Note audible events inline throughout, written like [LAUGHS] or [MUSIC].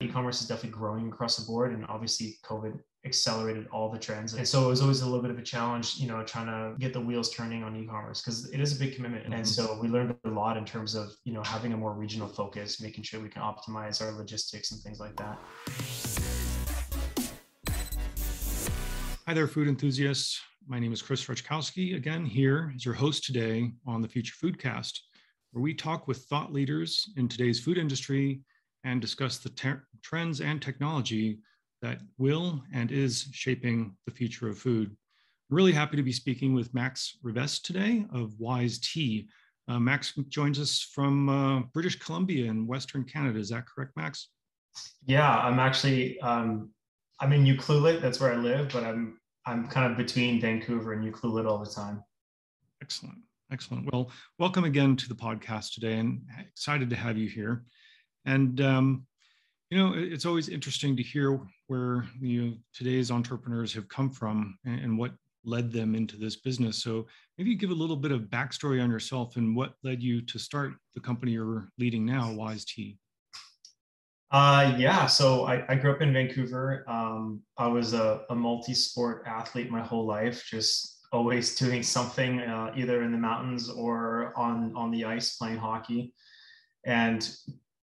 e-commerce is definitely growing across the board and obviously covid accelerated all the trends and so it was always a little bit of a challenge you know trying to get the wheels turning on e-commerce because it is a big commitment mm-hmm. and so we learned a lot in terms of you know having a more regional focus making sure we can optimize our logistics and things like that hi there food enthusiasts my name is chris Raczkowski. again here is your host today on the future foodcast where we talk with thought leaders in today's food industry and discuss the ter- trends and technology that will and is shaping the future of food. I'm really happy to be speaking with Max Rivest today of Wize Tea. Uh, Max joins us from uh, British Columbia in Western Canada. Is that correct, Max? Yeah, I'm actually um, I'm in Ucluelet. That's where I live, but I'm I'm kind of between Vancouver and Ucluelet all the time. Excellent, excellent. Well, welcome again to the podcast today, and excited to have you here. And um, you know, it's always interesting to hear where you know, today's entrepreneurs have come from and, and what led them into this business. So maybe give a little bit of backstory on yourself and what led you to start the company you're leading now, Wize Tea. Uh, yeah, so I, I grew up in Vancouver. Um, I was a, a multi-sport athlete my whole life, just always [LAUGHS] doing something uh, either in the mountains or on on the ice playing hockey. And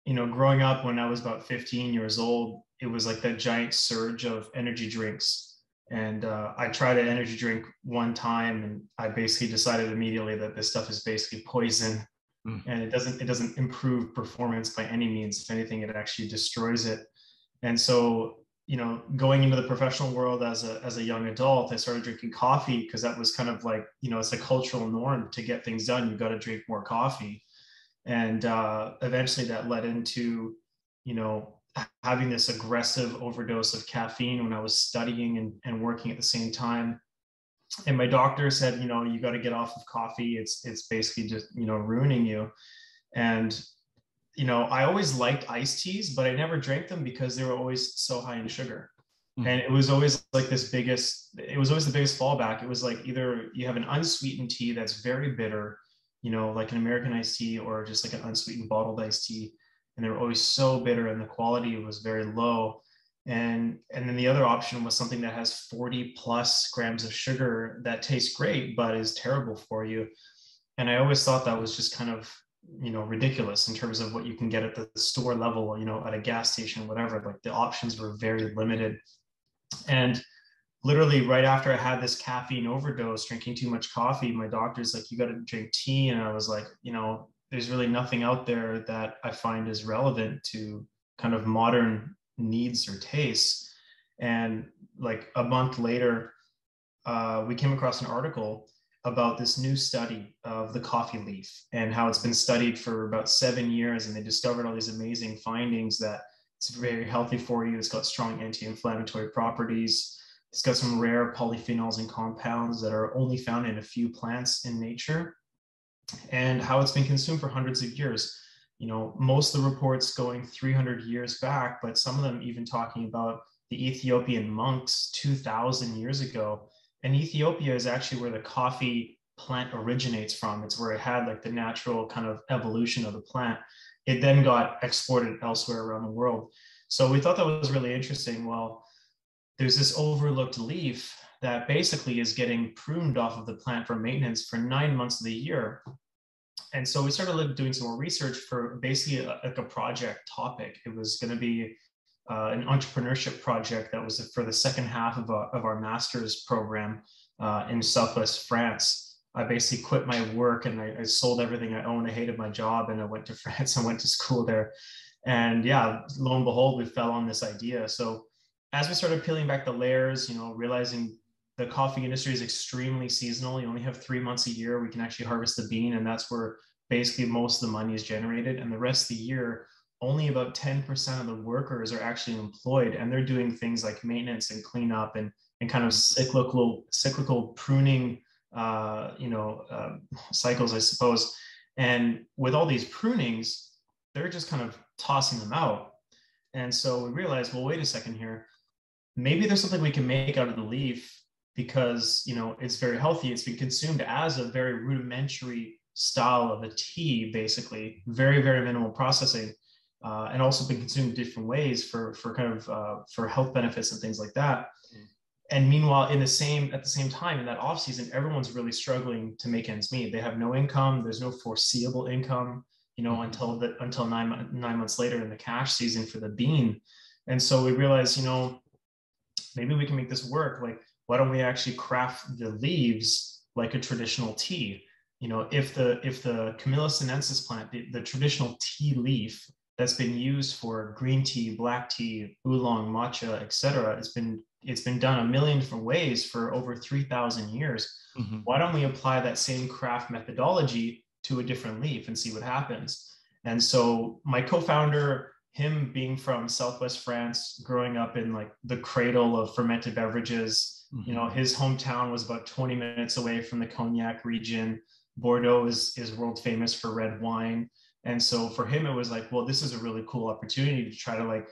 you know, growing up when I was about 15 years old, it was like that giant surge of energy drinks. And uh, I tried an energy drink one time, and I basically decided immediately that this stuff is basically poison, mm. and it doesn't it doesn't improve performance by any means. If anything, it actually destroys it. And so, you know, going into the professional world as a as a young adult, I started drinking coffee because that was kind of like you know it's a cultural norm to get things done. You've got to drink more coffee and uh, eventually that led into you know having this aggressive overdose of caffeine when i was studying and, and working at the same time. And my doctor said you know you got to get off of coffee. It's it's basically just you know ruining you. And you know i always liked iced teas but i never drank them because they were always so high in sugar. Mm-hmm. and it was always like this biggest it was always the biggest fallback. It was like either you have an unsweetened tea that's very bitter you know, like an American iced tea or just like an unsweetened bottled iced tea. And they were always so bitter and the quality was very low. And, and then the other option was something that has 40 plus grams of sugar that tastes great, but is terrible for you. And I always thought that was just kind of, you know, ridiculous in terms of what you can get at the store level, you know, at a gas station, whatever. Like the options were very limited. And literally right after I had this caffeine overdose, drinking too much coffee, my doctor's like, you got to drink tea. And I was like, you know, there's really nothing out there that I find is relevant to kind of modern needs or tastes. And like a month later, uh, we came across an article about this new study of the coffee leaf and how it's been studied for about seven years. And they discovered all these amazing findings that it's very healthy for you. It's got strong anti inflammatory properties it's got some rare polyphenols and compounds that are only found in a few plants in nature and how it's been consumed for hundreds of years. You know, most of the reports going 300 years back, but some of them even talking about the Ethiopian monks 2000 years ago. And Ethiopia is actually where the coffee plant originates from. It's where it had like the natural kind of evolution of the plant. It then got exported elsewhere around the world. So we thought that was really interesting. Well, there's this overlooked leaf that basically is getting pruned off of the plant for maintenance for nine months of the year. And so we started doing some more research for basically a, like a project topic. It was going to be uh, an entrepreneurship project that was for the second half of, a, of our master's program uh, in Southwest France. I basically quit my work and I, I, sold everything I owned. I hated my job and I went to [LAUGHS] France and went to school there. And yeah, lo and behold, we fell on this idea. So as we started peeling back the layers, you know, realizing the coffee industry is extremely seasonal. You only have three months a year. We can actually harvest the bean, and that's where basically most of the money is generated. And the rest of the year, only about 10% of the workers are actually employed, and they're doing things like maintenance and cleanup and, and kind of cyclical cyclical pruning, uh, you know, uh, cycles, I suppose. And with all these prunings, they're just kind of tossing them out. And so we realized, well, wait a second here maybe there's something we can make out of the leaf because you know it's very healthy it's been consumed as a very rudimentary style of a tea basically very very minimal processing uh, and also been consumed different ways for for kind of uh, for health benefits and things like that. Mm. And meanwhile, in the same at the same time in that off season, everyone's really struggling to make ends meet. They have no income. There's no foreseeable income, you know, mm-hmm. until the until nine nine months later in the cash season for the bean. And so we realized, you know, maybe we can make this work. Like, why don't we actually craft the leaves like a traditional tea? You know, if the if the Camellia sinensis plant, the, the traditional tea leaf that's been used for green tea, black tea, oolong, matcha, etc. It's been it's been done a million different ways for over 3,000 years. Mm-hmm. Why don't we apply that same craft methodology to a different leaf and see what happens? And so my co-founder, him being from Southwest France, growing up in like the cradle of fermented beverages, mm-hmm. you know, his hometown was about 20 minutes away from the cognac region. Bordeaux is, is world famous for red wine. And so for him, it was like, well, this is a really cool opportunity to try to like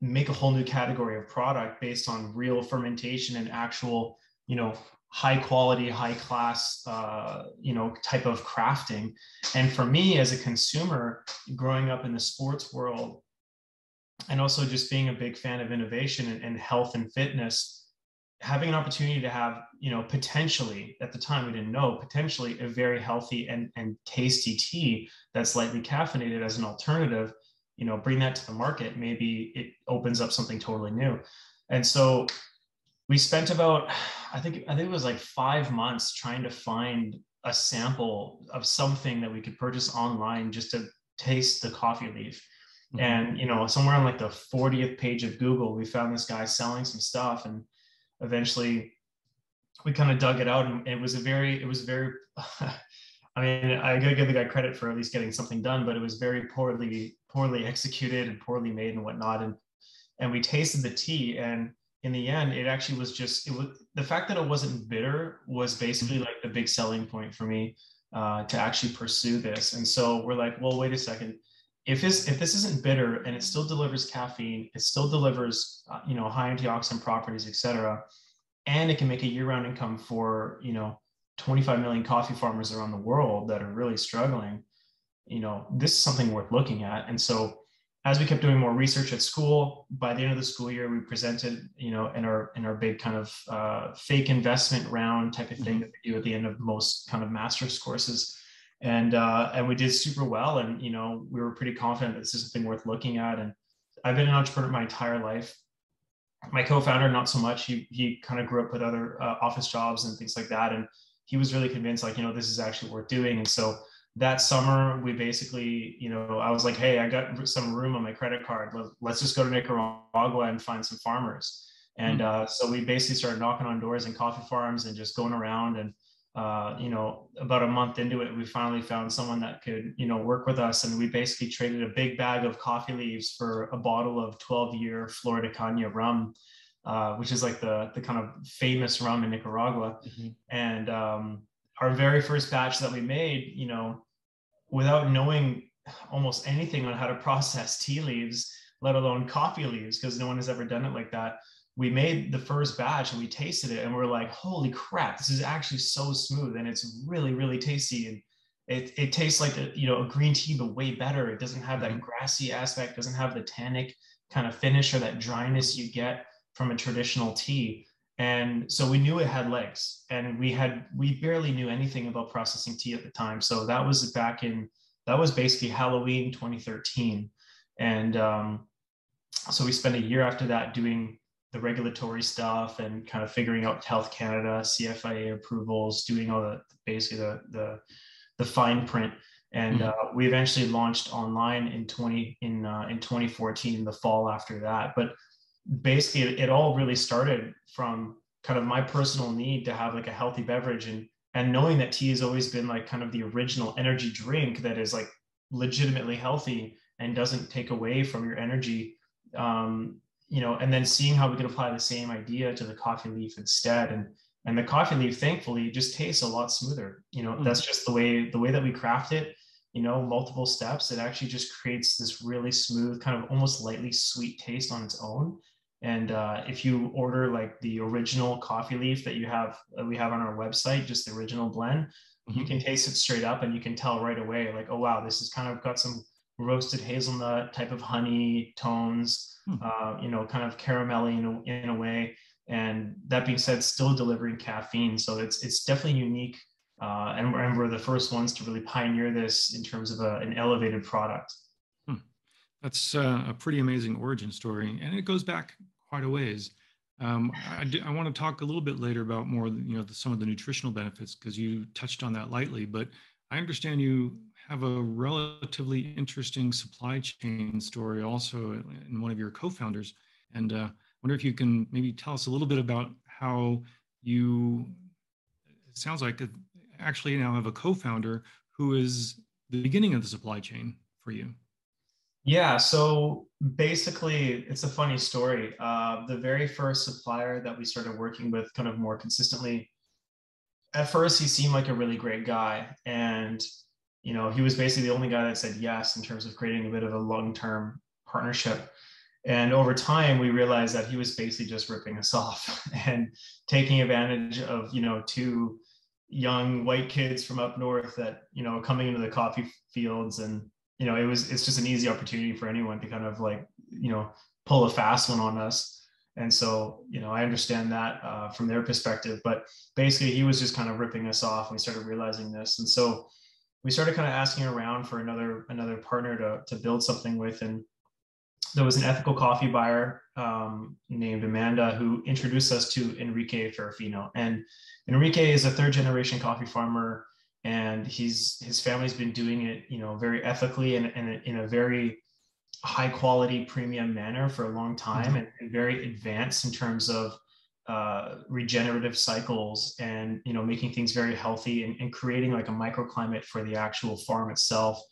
make a whole new category of product based on real fermentation and actual, you know, high quality, high class, uh, you know, type of crafting. And for me as a consumer, growing up in the sports world, and also just being a big fan of innovation and, and health and fitness, having an opportunity to have, you know, potentially at the time we didn't know, potentially a very healthy and, and tasty tea that's lightly caffeinated as an alternative, you know, bring that to the market, maybe it opens up something totally new. And so we spent about, I think, I think it was like five months trying to find a sample of something that we could purchase online just to taste the coffee leaf. Mm-hmm. And you know, somewhere on like the 40th page of Google, we found this guy selling some stuff and eventually we kind of dug it out and it was a very it was very [LAUGHS] i mean i gotta give the guy credit for at least getting something done but it was very poorly poorly executed and poorly made and whatnot and and we tasted the tea and in the end it actually was just it was the fact that it wasn't bitter was basically mm-hmm. like the big selling point for me uh, to actually pursue this and so we're like well wait a second if this if this isn't bitter and it still delivers caffeine, it still delivers uh, you know high antioxidant properties, etc., and it can make a year-round income for you know 25 million coffee farmers around the world that are really struggling. You know, this is something worth looking at. And so, as we kept doing more research at school, by the end of the school year, we presented, you know, in our in our big kind of uh, fake investment round type of thing mm-hmm. that we do at the end of most kind of master's courses and uh, and we did super well. And you know, we were pretty confident that this is something worth looking at. And I've been an entrepreneur my entire life. My co-founder, not so much. He he kind of grew up with other uh, office jobs and things like that, and he was really convinced, like you know, this is actually worth doing. And so that summer, we basically, you know, I was like, hey, I got some room on my credit card. Let's just go to Nicaragua and find some farmers. And mm-hmm. uh, so we basically started knocking on doors in coffee farms and just going around and uh, you know, about a month into it, we finally found someone that could, you know, work with us. And we basically traded a big bag of coffee leaves for a bottle of 12 year Flor de Caña rum, uh, which is like the, the kind of famous rum in Nicaragua. Mm-hmm. And um, our very first batch that we made, you know, without knowing almost anything on how to process tea leaves, let alone coffee leaves, because no one has ever done it like that we made the first batch and we tasted it and we're like, holy crap, this is actually so smooth and it's really, really tasty. And it, it tastes like a, you know, a green tea, but way better. It doesn't have that mm-hmm. grassy aspect, doesn't have the tannic kind of finish or that dryness you get from a traditional tea. And so we knew it had legs and we had, we barely knew anything about processing tea at the time. So that was back in, that was basically Halloween 2013. And um, so we spent a year after that doing the regulatory stuff and kind of figuring out Health Canada, CFIA approvals, doing all the basically the the, the fine print. And mm-hmm. uh, we eventually launched online in 20 in uh, in 2014, the fall after that. But basically, it, it all really started from kind of my personal need to have like a healthy beverage and and knowing that tea has always been like kind of the original energy drink that is like legitimately healthy and doesn't take away from your energy um, you know, and then seeing how we could apply the same idea to the coffee leaf instead. And and the coffee leaf, thankfully, just tastes a lot smoother. You know, mm-hmm. that's just the way the way that we craft it. You know, multiple steps. It actually just creates this really smooth, kind of almost lightly sweet taste on its own. And uh, if you order like the original coffee leaf that you have, uh, we have on our website, just the original blend, mm-hmm. you can taste it straight up, and you can tell right away, like, oh wow, this has kind of got some roasted hazelnut type of honey tones, hmm. uh, you know, kind of caramelly in a, in a way. And that being said, still delivering caffeine. So it's it's definitely unique. Uh, and, and, we're the first ones to really pioneer this in terms of a, an elevated product. Hmm. That's uh, a pretty amazing origin story, and it goes back quite a ways. Um, I, do, I, want to talk a little bit later about more, you know, the, some of the nutritional benefits because you touched on that lightly. But I understand you have a relatively interesting supply chain story also in one of your co-founders, and uh, wonder if you can maybe tell us a little bit about how you. It sounds like actually now have a co-founder who is the beginning of the supply chain for you. Yeah, so basically, it's a funny story. Uh, the very first supplier that we started working with, kind of more consistently, at first he seemed like a really great guy, and you know he was basically the only guy that said yes in terms of creating a bit of a long-term partnership. And over time, we realized that he was basically just ripping us [LAUGHS] off and taking advantage of you know two young white kids from up north that you know coming into the coffee fields. And you know it was it's just an easy opportunity for anyone to kind of like you know pull a fast one on us. And so you know i understand that uh, from their perspective but basically he was just kind of ripping us off. We started realizing this. And so we started kind of asking around for another another partner to, to build something with and there was an ethical coffee buyer um, named Amanda who introduced us to Enrique Ferrufino And Enrique is a third generation coffee farmer, and he's his family's been doing it, you know, very ethically and, and in a very high quality premium manner for a long time, mm-hmm. and, and, very advanced in terms of uh, regenerative cycles and you know making things very healthy and, and creating like a microclimate for the actual farm itself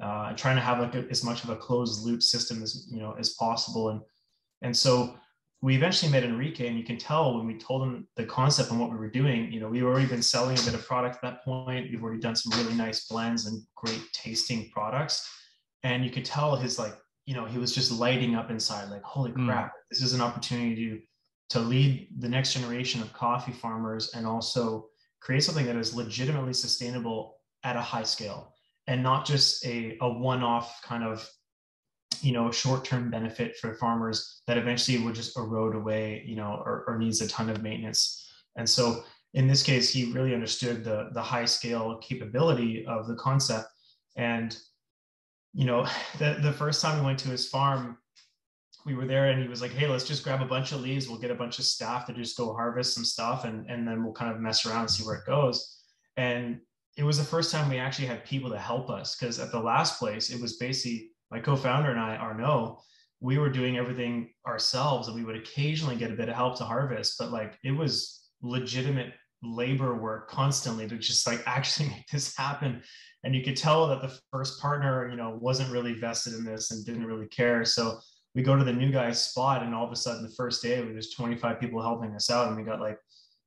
uh, trying to have like a, as much of a closed loop system as you know as possible and and so we eventually met Enrique and you can tell when we told him the concept and what we were doing you know we've already been selling a bit of product at that point we've already done some really nice blends and great tasting products and you could tell his like you know he was just lighting up inside like holy hmm. crap mm. this is an opportunity to to lead the next generation of coffee farmers and also create something that is legitimately sustainable at a high scale and not just a, a one-off kind of you know short-term benefit for farmers that eventually would just erode away you know or, or needs a ton of maintenance. And so in this case he really understood the the high scale capability of the concept. And you know [LAUGHS] the, the first time we went to his farm we were there and he was like hey let's just grab a bunch of leaves. We'll get a bunch of staff to just go harvest some stuff and, and then we'll kind of mess around and see where it goes. And it was the first time we actually had people to help us because at the last place it was basically my co-founder and I Arnaud we were doing everything ourselves and we would occasionally get a bit of help to harvest but like it was legitimate labor work constantly to just like [LAUGHS] actually make this happen. And you could tell that the first partner you know wasn't really vested in this and didn't really care. So we go to the new guy's spot and all of a sudden the first day there's 25 people helping us out and we got like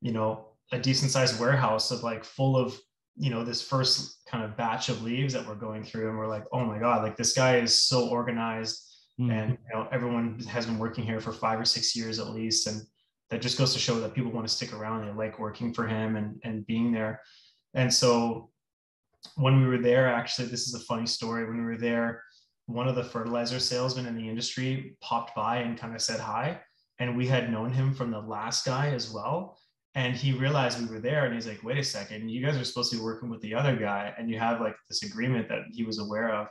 you know a decent sized warehouse of like full of you know this first kind of batch of leaves that we're going through and we're like oh my god like this guy is so organized mm-hmm. and you know everyone has been working here for five or six years at least and that just goes to show that people want to stick around they like working for him and and being there and so when we were there actually this is a funny story when we were there one of the fertilizer salesmen in the industry popped by and kind of said hi and we had known him from the last guy as well. And he realized we were there and he's like wait a second you guys are supposed to be working with the other guy and you have like this agreement that he was aware of.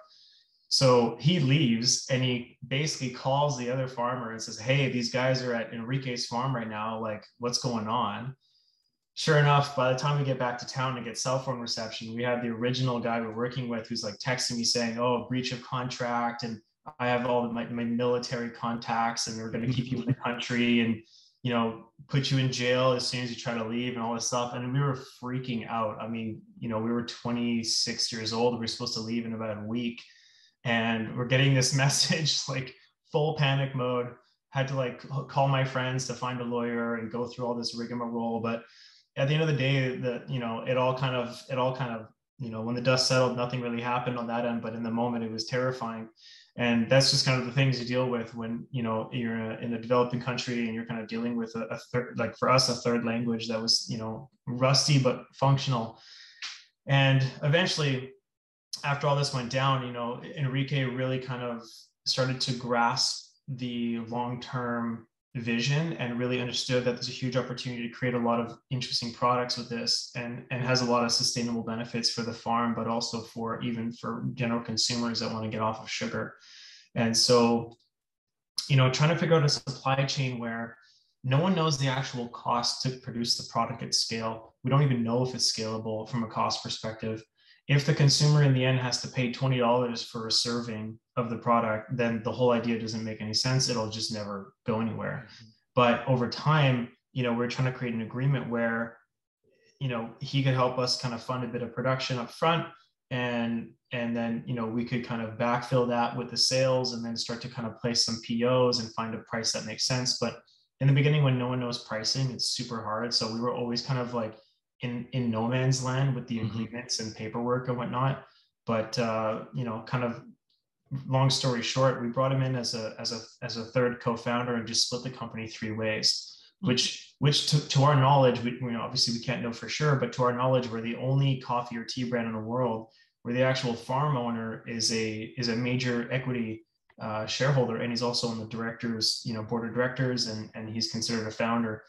So he leaves and he basically calls the other farmer and says hey these guys are at enrique's farm right now like what's going on sure enough by the time we get back to town to get cell phone reception we have the original guy we're working with who's like texting me saying oh breach of contract and i have all my, my military contacts and we're going to keep you in the country and you know, put you in jail as soon as you try to leave and all this stuff. And we were freaking out. I mean, you know, we were 26 years old. We were supposed to leave in about a week. And we're getting this [LAUGHS] message, like full panic mode. Had to like call my friends to find a lawyer and go through all this rigmarole. But at the end of the day, that you know, it all kind of, it all kind of, you know, when the dust settled, nothing really happened on that end. But in the moment, it was terrifying and that's just kind of the things you deal with when you know you're in a developing country and you're kind of dealing with a, a third like for us a third language that was you know rusty but functional and eventually after all this went down, you know, Enrique really kind of started to grasp the long-term vision and really understood that there's a huge opportunity to create a lot of interesting products with this and and has a lot of sustainable benefits for the farm but also for even for general consumers that want to get off of sugar. And so you know trying to figure out a supply chain where no one knows the actual cost to produce the product at scale. We don't even know if it's scalable from a cost perspective if the consumer in the end has to pay $20 for a serving of the product, then the whole idea doesn't make any sense. It'll just never go anywhere. Mm-hmm. But over time, you know, we're trying to create an agreement where, you know, he could help us kind of fund a bit of production up front and and then you know we could kind of backfill that with the sales and then start to kind of place some POs and find a price that makes sense. But in the beginning, when no one knows pricing, it's super hard. So we were always kind of like in in no man's land with the mm-hmm. agreements and paperwork and whatnot. But uh, you know, kind of long story short, we brought him in as a as a as a third co-founder and just split the company three ways. Mm-hmm. Which which to, to our knowledge, we you know obviously we can't know for sure, but to our knowledge, we're the only coffee or tea brand in the world where the actual farm owner is a is a major equity uh, shareholder and he's also on the directors you know board of directors and and he's considered a founder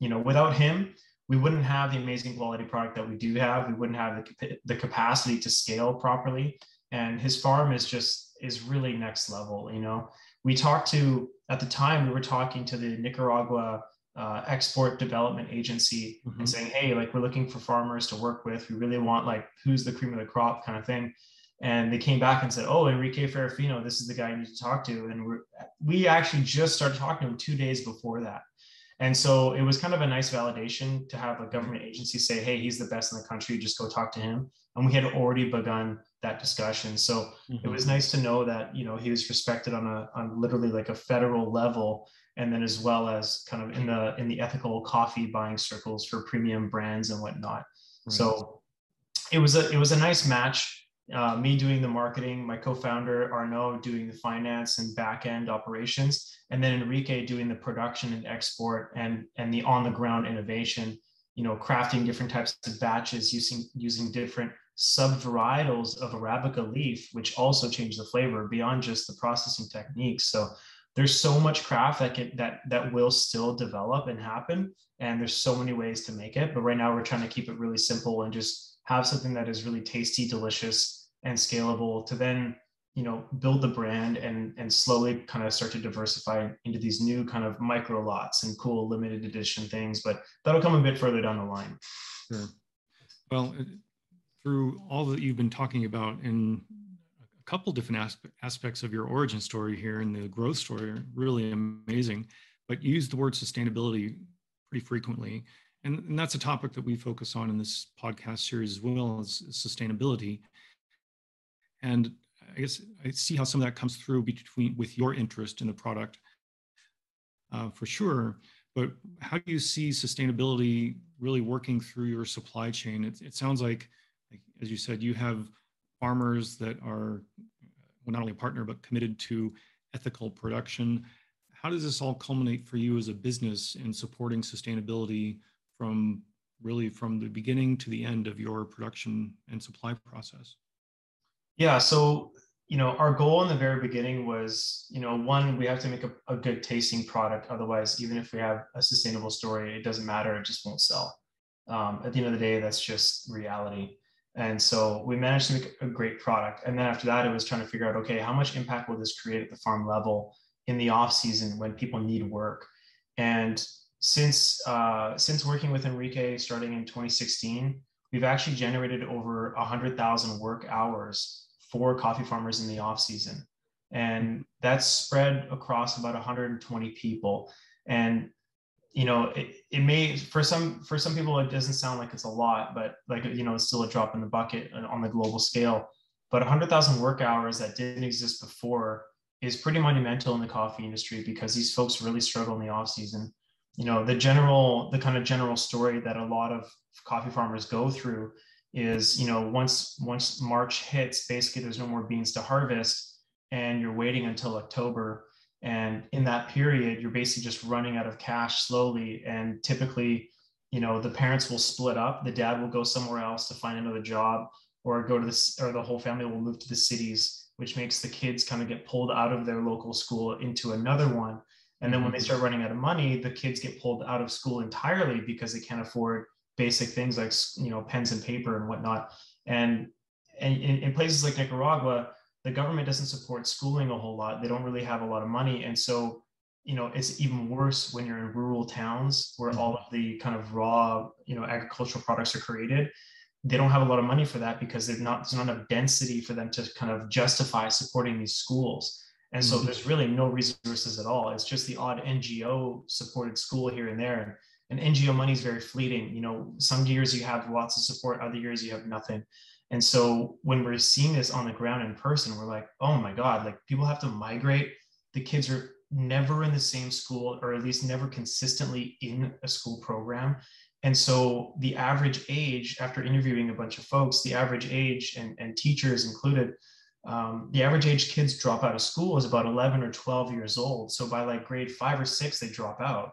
you know without him we wouldn't have the amazing quality product that we do have. We wouldn't have the, the capacity to scale properly. And his farm is just is really next level. You know, we talked to at the time we were talking to the Nicaragua uh, Export Development Agency mm-hmm. and saying, hey, like we're looking for farmers to work with. We really want like who's the cream of the crop kind of thing. And they came back and said, oh, Enrique Ferrufino, this is the guy you need to talk to. And we we actually just started talking to him two days before that. And so it was kind of a nice validation to have a government agency say, hey, he's the best in the country, just go talk to him. And we had already begun that discussion. So mm-hmm. it was nice to know that, you know, he was respected on a on literally like a federal level and then as well as kind of in the in the ethical coffee buying circles for premium brands and whatnot. Right. So it was a it was a nice match uh, me doing the marketing, my co-founder Arnaud doing the finance and back-end operations, and then Enrique doing the production and export and and the on-the-ground innovation. You know, crafting different types of batches using using different sub-varietals of arabica leaf, which also change the flavor beyond just the processing techniques. So there's so much craft that can that that will still develop and happen, and there's so many ways to make it. But right now we're trying to keep it really simple and just have something that is really tasty, delicious, and scalable to then you know build the brand and and slowly kind of start to diversify into these new kind of micro lots and cool limited edition things but that'll come a bit further down the line. Sure. Well uh, through all that you've been talking about in a couple different aspe- aspects of your origin story here and the growth story really amazing but you use the word sustainability pretty frequently and, and that's a topic that we focus on in this podcast series as well as sustainability and I guess I see how some of that comes through between with your interest in the product uh, for sure. But how do you see sustainability really working through your supply chain? It, it sounds like, like, as you said, you have farmers that are well, not only a partner, but committed to ethical production. How does this all culminate for you as a business in supporting sustainability from really from the beginning to the end of your production and supply process? Yeah. So, you know, our goal in the very beginning was, you know, one, we have to make a, a good tasting product. Otherwise, even if we have a sustainable story, it doesn't matter. It just won't sell. Um, at the end of the day, that's just reality. And so we managed to make a great product. And then after that, it was trying to figure out, okay, how much impact will this create at the farm level in the off season when people need work? And since uh, since working with Enrique starting in 2016, we've actually generated over 100,000 work hours for coffee farmers in the off season and that's spread across about 120 people. And you know it, it may for some for some people it doesn't sound like it's a lot but like you know it's still a drop in the bucket on the global scale. But 100000 work hours that didn't exist before is pretty monumental in the coffee industry because these folks really struggle in the off season you know the general the kind of general story that a lot of coffee farmers go through is you know once once march hits basically there's no more beans to harvest and you're waiting until october. And in that period you're basically just running out of cash slowly. And typically you know the parents will split up. The dad will go somewhere else to find another job or go to this or the whole family will move to the cities which makes the kids kind of get pulled out of their local school into another one. And then when they mm-hmm. start running out of money the kids get pulled out of school entirely because they can't afford basic things like you know pens and paper and whatnot. And, and in, places like nicaragua the government doesn't support schooling a whole lot. They don't really have a lot of money. And so you know it's even worse when you're in rural towns where all of the kind of raw you know agricultural products are created. They don't have a lot of money for that because there's not there's not enough density for them to kind of justify supporting these schools. And so mm-hmm. there's really no resources at all. It's just the odd ngo supported school here and there and ngo money is very fleeting. You know some years you have lots of support other years you have nothing. And so when we're seeing this on the ground in person we're like oh my god like people have to migrate. The kids are never in the same school or at least never consistently in a school program. And so the average age after interviewing a bunch of folks the average age and, and teachers included um, the average age kids drop out of school is about 11 or 12 years old. So by like grade five or six they drop out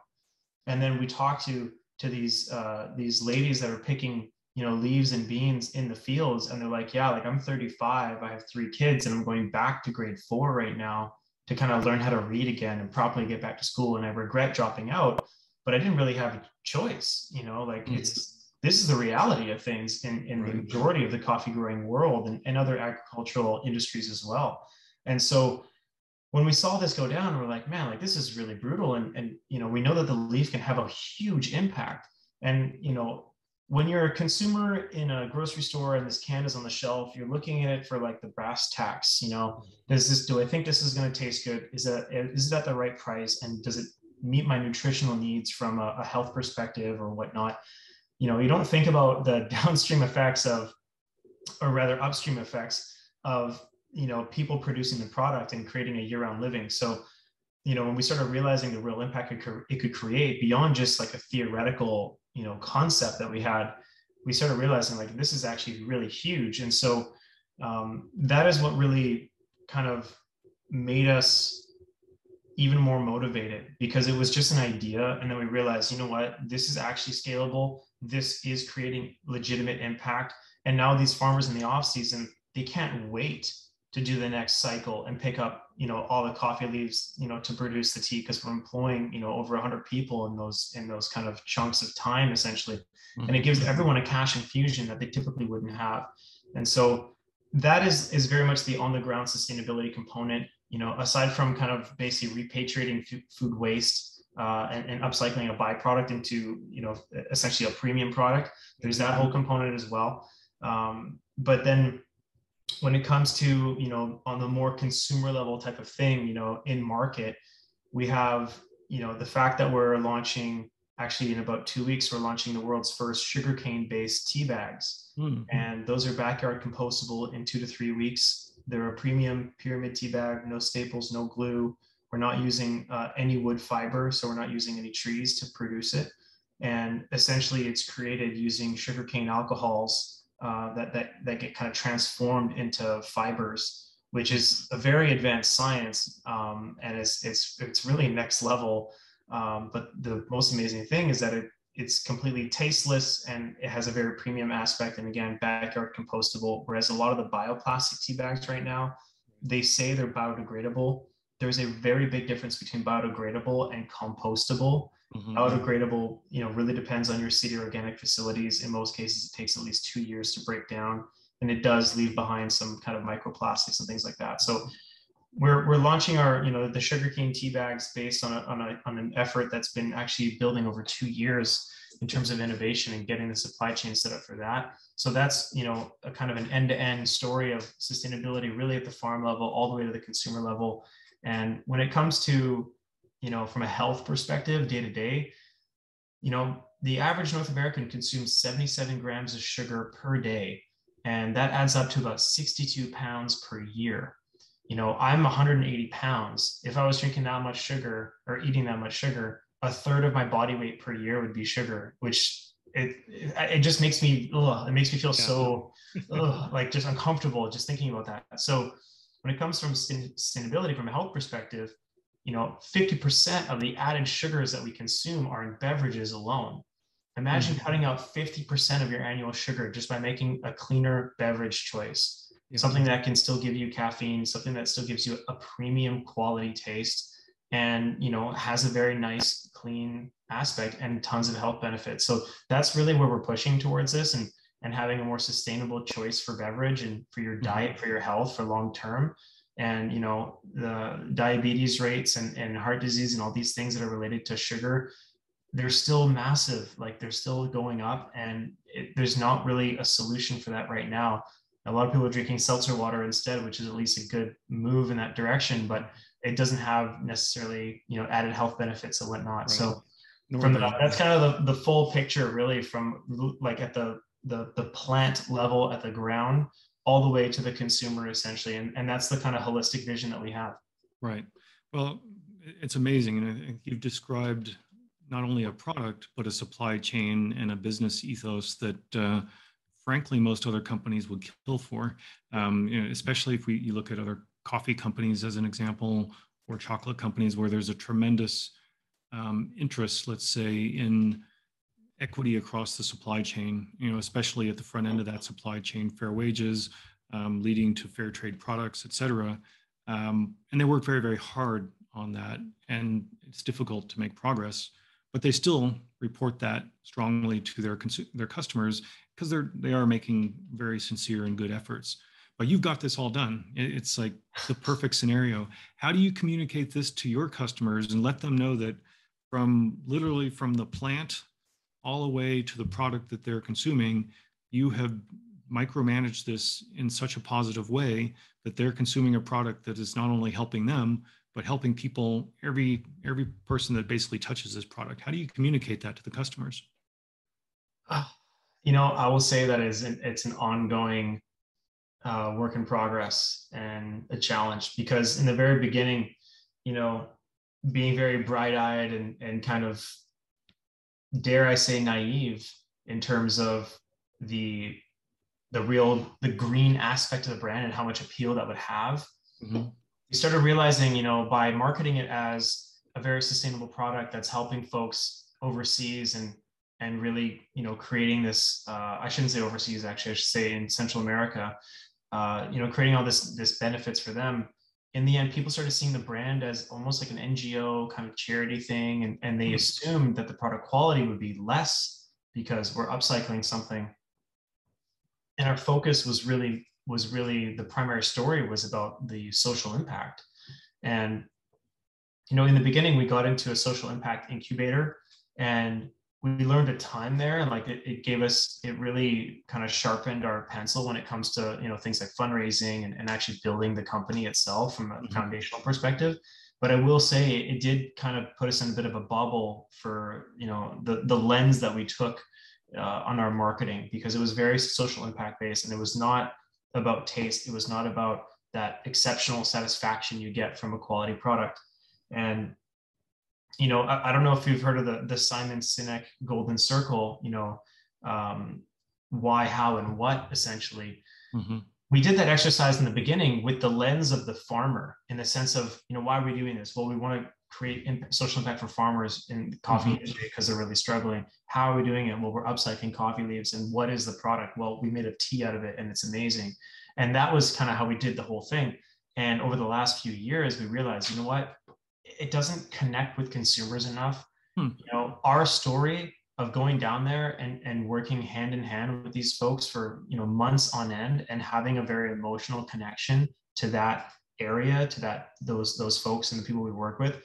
and then we talk to to these uh, these ladies that are picking you know leaves and beans in the fields and they're like yeah like i'm 35 i have three kids and i'm going back to grade four right now to kind of learn how to read again and properly get back to school. And I regret dropping out, but I didn't really have a choice. You know, like mm-hmm. it's this is the reality of things in, in right. the majority of the coffee growing world and, and other agricultural industries as well. And so when we saw this go down, we're like, man, like this is really brutal. And, and you know, we know that the leaf can have a huge impact. And you know, when you're a consumer in a grocery store and this can is on the shelf, you're looking at it for like the brass tacks. You know, does this? Do I think this is going to taste good? Is that is that the right price? And does it meet my nutritional needs from a, a health perspective or whatnot? You know, you don't think about the [LAUGHS] downstream effects of, or rather upstream effects of you know people producing the product and creating a year-round living. So you know when we started realizing the real impact it could, it could create beyond just like a theoretical you know concept that we had we started realizing like this is actually really huge. And so um, that is what really kind of made us even more motivated because it was just an idea. And then we realized you know what? This is actually scalable. This is creating legitimate impact. And now these farmers in the off season they can't wait to do the next cycle and pick up you know all the coffee leaves you know to produce the tea because we're employing you know over 100 people in those in those kind of chunks of time essentially. Mm-hmm. and it gives everyone a cash infusion that they typically wouldn't have. And so that is is very much the on the ground sustainability component. You know aside from kind of basically repatriating f- food waste uh, and, and, upcycling a byproduct into you know essentially a premium product there's that whole component as well. Um, but then when it comes to you know on the more consumer level type of thing you know in market we have you know the fact that we're launching actually in about two weeks we're launching the world's first sugarcane based tea bags. Mm-hmm. and those are backyard compostable in two to three weeks. They're a premium pyramid tea bag no staples no glue. We're not using uh, any wood fiber so we're not using any trees to produce it. And essentially it's created using sugarcane alcohols uh, that, that, that get kind of transformed into fibers, which is a very advanced science. Um, and it's, it's, it's really next level. Um, but the most amazing thing is that it, it's completely tasteless and it has a very premium aspect. And again, backyard compostable, whereas a lot of the bioplastic tea bags right now, they say they're biodegradable. There's a very big difference between biodegradable and compostable. Mm-hmm. Biodegradable, you know, really depends on your city organic facilities. In most cases, it takes at least two years to break down, and it does leave behind some kind of microplastics and things like that. So we're, we're launching our, you know, the sugarcane tea bags based on, a, on, a, on an effort that's been actually building over two years in terms of innovation and getting the supply chain set up for that. So that's, you know, a kind of an end-to-end story of sustainability really at the farm level all the way to the consumer level. And when it comes to you know, from a health perspective, day to day, you know, the average North American consumes 77 grams of sugar per day, and that adds up to about 62 pounds per year. You know, I'm 180 pounds. If I was drinking that much sugar or eating that much sugar, a third of my body weight per year would be sugar, which it it, just makes me ugh, it makes me feel yeah. so ugh, like just uncomfortable just thinking about that. So when it comes from sustainability from a health perspective, you know, 50% of the added sugars that we consume are in beverages alone. Imagine mm-hmm. cutting out 50% of your annual sugar just by making a cleaner beverage choice. Yeah. Something that can still give you caffeine, something that still gives you a premium quality taste and you know has a very nice clean aspect and tons of health benefits. So that's really where we're pushing towards this and and having a more sustainable choice for beverage and for your mm-hmm. diet for your health for long term and you know the diabetes rates and, and heart disease and all these things that are related to sugar they're still massive like they're still going up and it, there's not really a solution for that right now. A lot of people are drinking seltzer water instead which is at least a good move in that direction but it doesn't have necessarily you know added health benefits and whatnot. Right. so from the, that's kind of the, the full picture really from like at the, the the plant level at the ground all the way to the consumer essentially. And, and that's the kind of holistic vision that we have. Right. Well it's amazing. And you've described not only a product but a supply chain and a business ethos that uh, frankly most other companies would kill for. Um, you know, especially if we you look at other coffee companies as an example or chocolate companies where there's a tremendous um, interest let's say in equity across the supply chain, you know, especially at the front end of that supply chain, fair wages, um, leading to fair trade products, et cetera. Um, and they work very, very hard on that. And it's difficult to make progress, but they still report that strongly to their, consu- their customers because they're, they are making very sincere and good efforts. But you've got this all done. It's like the perfect scenario. How do you communicate this to your customers and let them know that from literally from the plant all the way to the product that they're consuming, you have micromanaged this in such a positive way that they're consuming a product that is not only helping them but helping people every every person that basically touches this product. How do you communicate that to the customers? You know i will say that is an, it's an ongoing uh, work in progress and a challenge because in the very beginning you know being very bright-eyed and, and kind of dare I say, naive in terms of the the real the green aspect of the brand and how much appeal that would have. Mm-hmm. We started realizing, you know, by marketing it as a very sustainable product that's helping folks overseas and and really, you know, creating this. Uh, I shouldn't say overseas, actually. I should say in Central America. Uh, you know, creating all this this benefits for them in the end, people started seeing the brand as almost like an NGO kind of charity thing, and, and they hmm. assumed that the product quality would be less because we're upcycling something. And our focus was really was really the primary story was about the social impact. And you know, in the beginning, we got into a social impact incubator, and we learned a ton there and like it, it gave us it really kind of sharpened our pencil when it comes to you know things like fundraising and, and actually building the company itself from a mm-hmm. foundational perspective but i will say it did kind of put us in a bit of a bubble for you know the the lens that we took uh, on our marketing because it was very social impact based and it was not about taste it was not about that exceptional satisfaction you get from a quality product and you know, I, I, don't know if you've heard of the the Simon Sinek Golden Circle. You know, um, why, how, and what essentially. Mm-hmm. We did that exercise in the beginning with the lens of the farmer, in the sense of, you know, why are we doing this? Well, we want to create social impact for farmers in the coffee mm-hmm. industry because they're really struggling. How are we doing it? Well, we're upcycling coffee leaves. And what is the product? Well, we made a tea out of it and it's amazing. And that was kind of how we did the whole thing. And over the last few years, we realized, you know what? It doesn't connect with consumers enough. Hmm. You know, our story of going down there and, and working hand in hand with these folks for you know months on end and having a very emotional connection to that area to that those those folks and the people we work with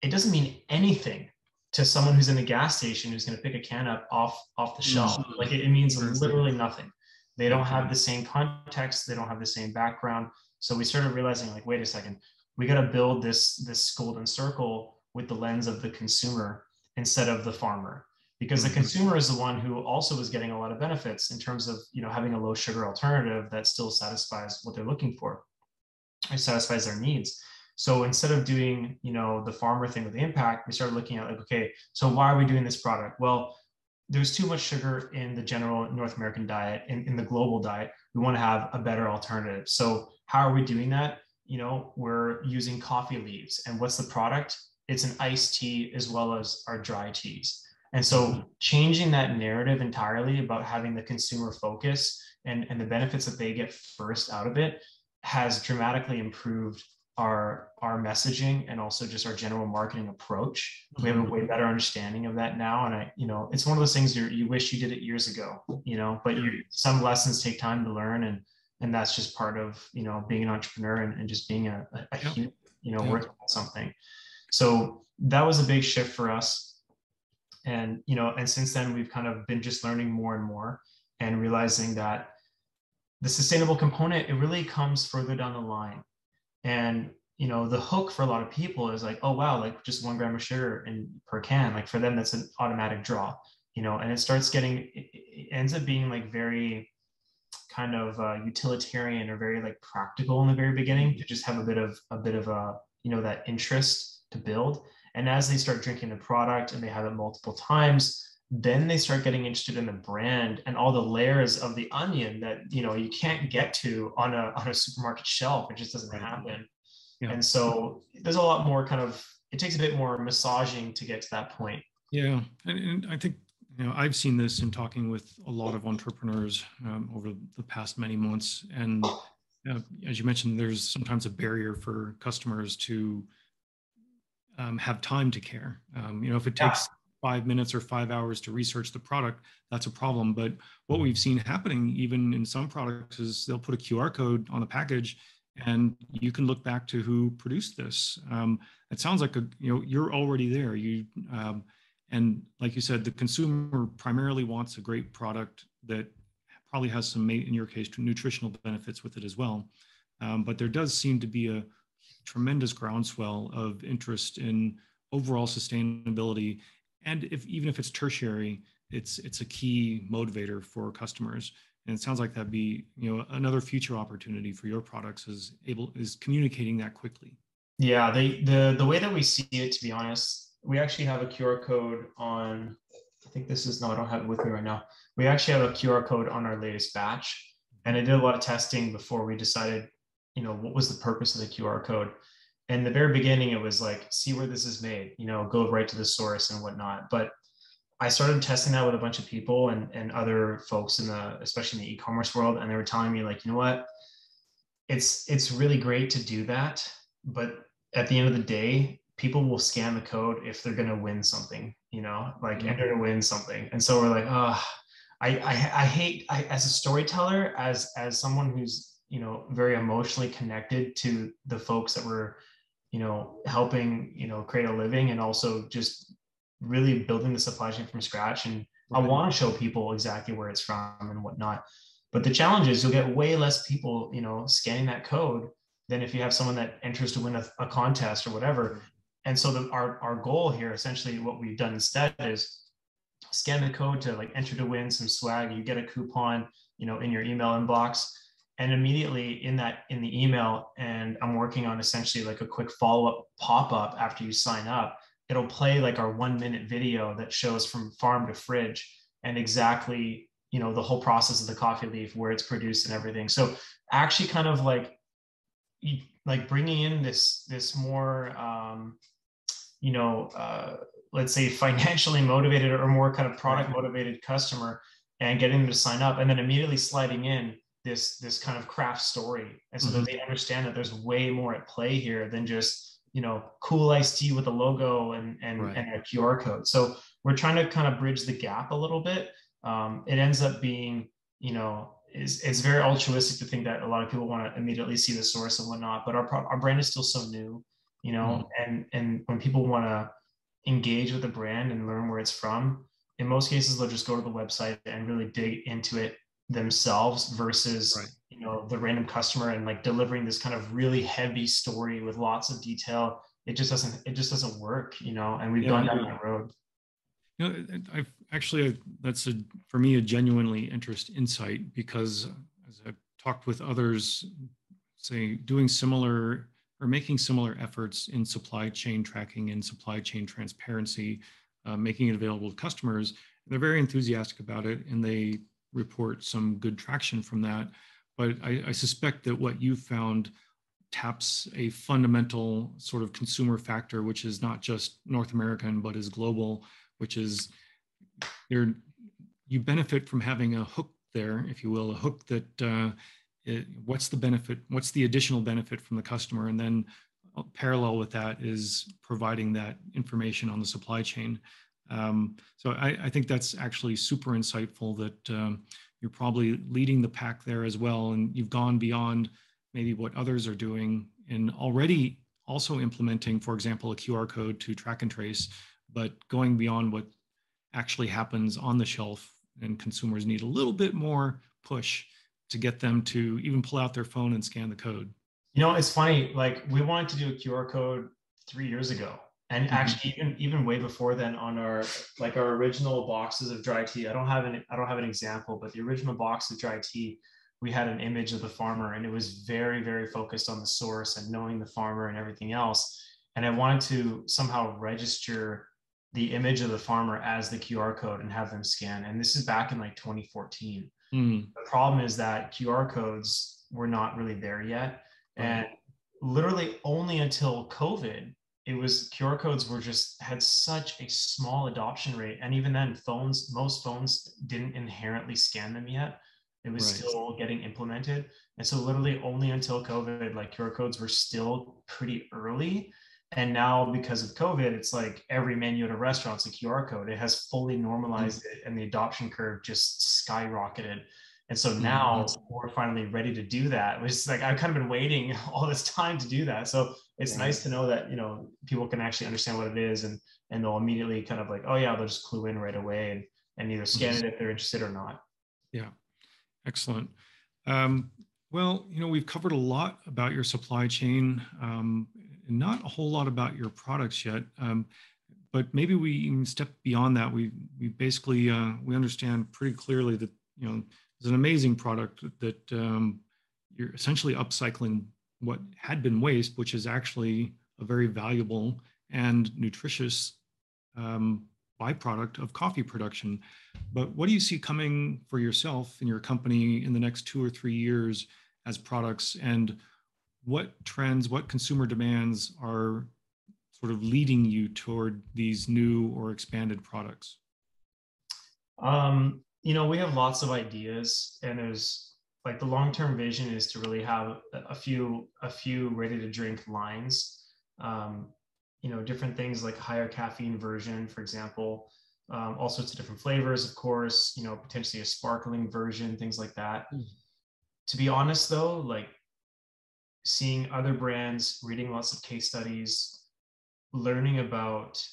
it doesn't mean anything to someone who's in the gas station who's going to pick a can up off off the shelf. Mm-hmm. like it, it means literally nothing. They don't have the same context. They don't have the same background. So we started realizing like wait a second we got to build this this golden circle with the lens of the consumer instead of the farmer. Because the mm-hmm. consumer is the one who also is getting a lot of benefits in terms of you know having a low sugar alternative that still satisfies what they're looking for. It satisfies their needs. So instead of doing you know the farmer thing with the impact we started looking at like okay so why are we doing this product? Well there's too much sugar in the general north american diet in, in the global diet. We want to have a better alternative. So how are we doing that you know, we're using coffee leaves. And what's the product? It's an iced tea as well as our dry teas. And so mm-hmm. changing that narrative entirely about having the consumer focus and, and the benefits that they get first out of it has dramatically improved our our messaging and also just our general marketing approach. We have a mm-hmm. way better understanding of that now. And I, you know, it's one of those things you you wish you did it years ago, you know, but you, some lessons take time to learn and and that's just part of you know being an entrepreneur and, and just being a, a, a yep. human, you know, yep. working on something. So that was a big shift for us. And you know, and since then we've kind of been just learning more and more and realizing that the sustainable component it really comes further down the line and you know the hook for a lot of people is like oh wow like just one gram of sugar in per can like for them that's an automatic draw you know and it starts getting it ends up being like very kind of uh, utilitarian or very like practical in the very beginning to just have a bit of a bit of a you know that interest to build. And as they start drinking the product and they have it multiple times then they start getting interested in the brand and all the layers of the onion that you know you can't get to on a on a supermarket shelf. It just doesn't happen. Yeah. and so there's a lot more kind of it takes a bit more massaging to get to that point. Yeah. And, and i think you know i've seen this in talking with a lot of entrepreneurs um, over the past many months and uh, as you mentioned there's sometimes a barrier for customers to um, have time to care um, you know if it takes yeah five minutes or five hours to research the product, that's a problem. But what we've seen happening, even in some products, is they'll put a QR code on the package, and you can look back to who produced this. Um, it sounds like a you know you're already there. You um, and like you said, the consumer primarily wants a great product that probably has some, in your case, nutritional benefits with it as well. Um, but there does seem to be a tremendous groundswell of interest in overall sustainability. And if even if it's tertiary it's it's a key motivator for customers. And it sounds like that'd be you know another future opportunity for your products is able is communicating that quickly. Yeah the the the way that we see it to be honest we actually have a qr code on i think this is no i don't have it with me right now. We actually have a qr code on our latest batch and i did a lot of testing before we decided you know what was the purpose of the qr code. In the very beginning it was like see where this is made you know go right to the source and whatnot. But i started testing that with a bunch of people and, and other folks in the especially in the e-commerce world and they were telling me like you know what? It's it's really great to do that but at the end of the day people will scan the code if they're going to win something you know like mm-hmm. enter to win something and so we're like oh I, I, I hate I, as a storyteller as as someone who's you know very emotionally connected to the folks that were you know, helping, you know, create a living and also just really building the supply chain from scratch. And right. I want to show people exactly where it's from and whatnot. But the challenge is you'll get way less people, you know, scanning that code than if you have someone that enters to win a, a contest or whatever. And so the, our, our goal here, essentially what we've done instead is scan the code to like enter to win some swag. You get a coupon, you know, in your email inbox and immediately in that in the email and i'm working on essentially like a quick follow-up pop-up after you sign up it'll play like our one minute video that shows from farm to fridge and exactly you know the whole process of the coffee leaf where it's produced and everything so actually kind of like like bringing in this this more um you know uh let's say financially motivated or more kind of product motivated customer and getting them to sign up and then immediately sliding in this this kind of craft story. And so mm-hmm. that they understand that there's way more at play here than just you know cool iced tea with a logo and and, right. and a qr code. So we're trying to kind of bridge the gap a little bit. Um, it ends up being you know is it's very altruistic to think that a lot of people want to immediately see the source and whatnot but our our brand is still so new you know mm-hmm. and and when people want to engage with the brand and learn where it's from in most cases they'll just go to the website and really dig into it themselves versus right. you know the random customer and like delivering this kind of really heavy story with lots of detail it just doesn't it just doesn't work you know and we've yeah, gone down that road you know i've actually that's a for me a genuinely interest insight because as i've talked with others say doing similar or making similar efforts in supply chain tracking and supply chain transparency uh, making it available to customers they're very enthusiastic about it and they report some good traction from that. But I, I suspect that what you found taps a fundamental sort of consumer factor, which is not just North American, but is global, which is you benefit from having a hook there, if you will, a hook that uh, it, what's the benefit, what's the additional benefit from the customer, and then uh, parallel with that is providing that information on the supply chain. Um, so I, I, think that's actually super insightful that um, you're probably leading the pack there as well, and you've gone beyond maybe what others are doing and already also implementing, for example, a QR code to track and trace, but going beyond what actually happens on the shelf and consumers need a little bit more push to get them to even pull out their phone and scan the code. You know, it's funny, like we wanted to do a QR code three years ago. And mm-hmm. actually even even way before then on our like our original boxes of dry tea, I don't have an I don't have an example, but the original box of dry tea, we had an image of the farmer and it was very, very focused on the source and knowing the farmer and everything else. And I wanted to somehow register the image of the farmer as the QR code and have them scan. And this is back in like 2014. Mm. The problem is that QR codes were not really there yet. And literally only until COVID, it was QR codes were just had such a small adoption rate. And even then, phones, most phones didn't inherently scan them yet. It was right. still getting implemented. And so literally only until COVID, like QR codes were still pretty early. And now because of COVID, it's like every menu at a restaurant restaurant's a QR code. It has fully normalized mm-hmm. it and the adoption curve just skyrocketed. And so mm-hmm. now mm-hmm. we're finally ready to do that. Which is like I've kind of been waiting [LAUGHS] all this time to do that. So it's right. nice to know that you know people can actually understand what it is and and they'll immediately kind of like, oh yeah, they'll just clue in right away and, and either scan mm-hmm. it if they're interested or not. Yeah. Excellent. Um, well, you know, we've covered a lot about your supply chain. Um, not a whole lot about your products yet. Um, but maybe we even step beyond that. We we basically uh, we understand pretty clearly that you know it's an amazing product that um, you're essentially upcycling what had been waste, which is actually a very valuable and nutritious um, byproduct of coffee production. But what do you see coming for yourself and your company in the next two or three years as products and what trends, what consumer demands are sort of leading you toward these new or expanded products? Um, you know, we have lots of ideas, and there's like the long-term vision is to really have a few a few ready-to-drink lines. Um, you know, different things like higher caffeine version, for example. Um, all sorts of different flavors, of course. You know, potentially a sparkling version, things like that. Mm. To be honest, though, like seeing other brands, reading lots of case studies, learning about,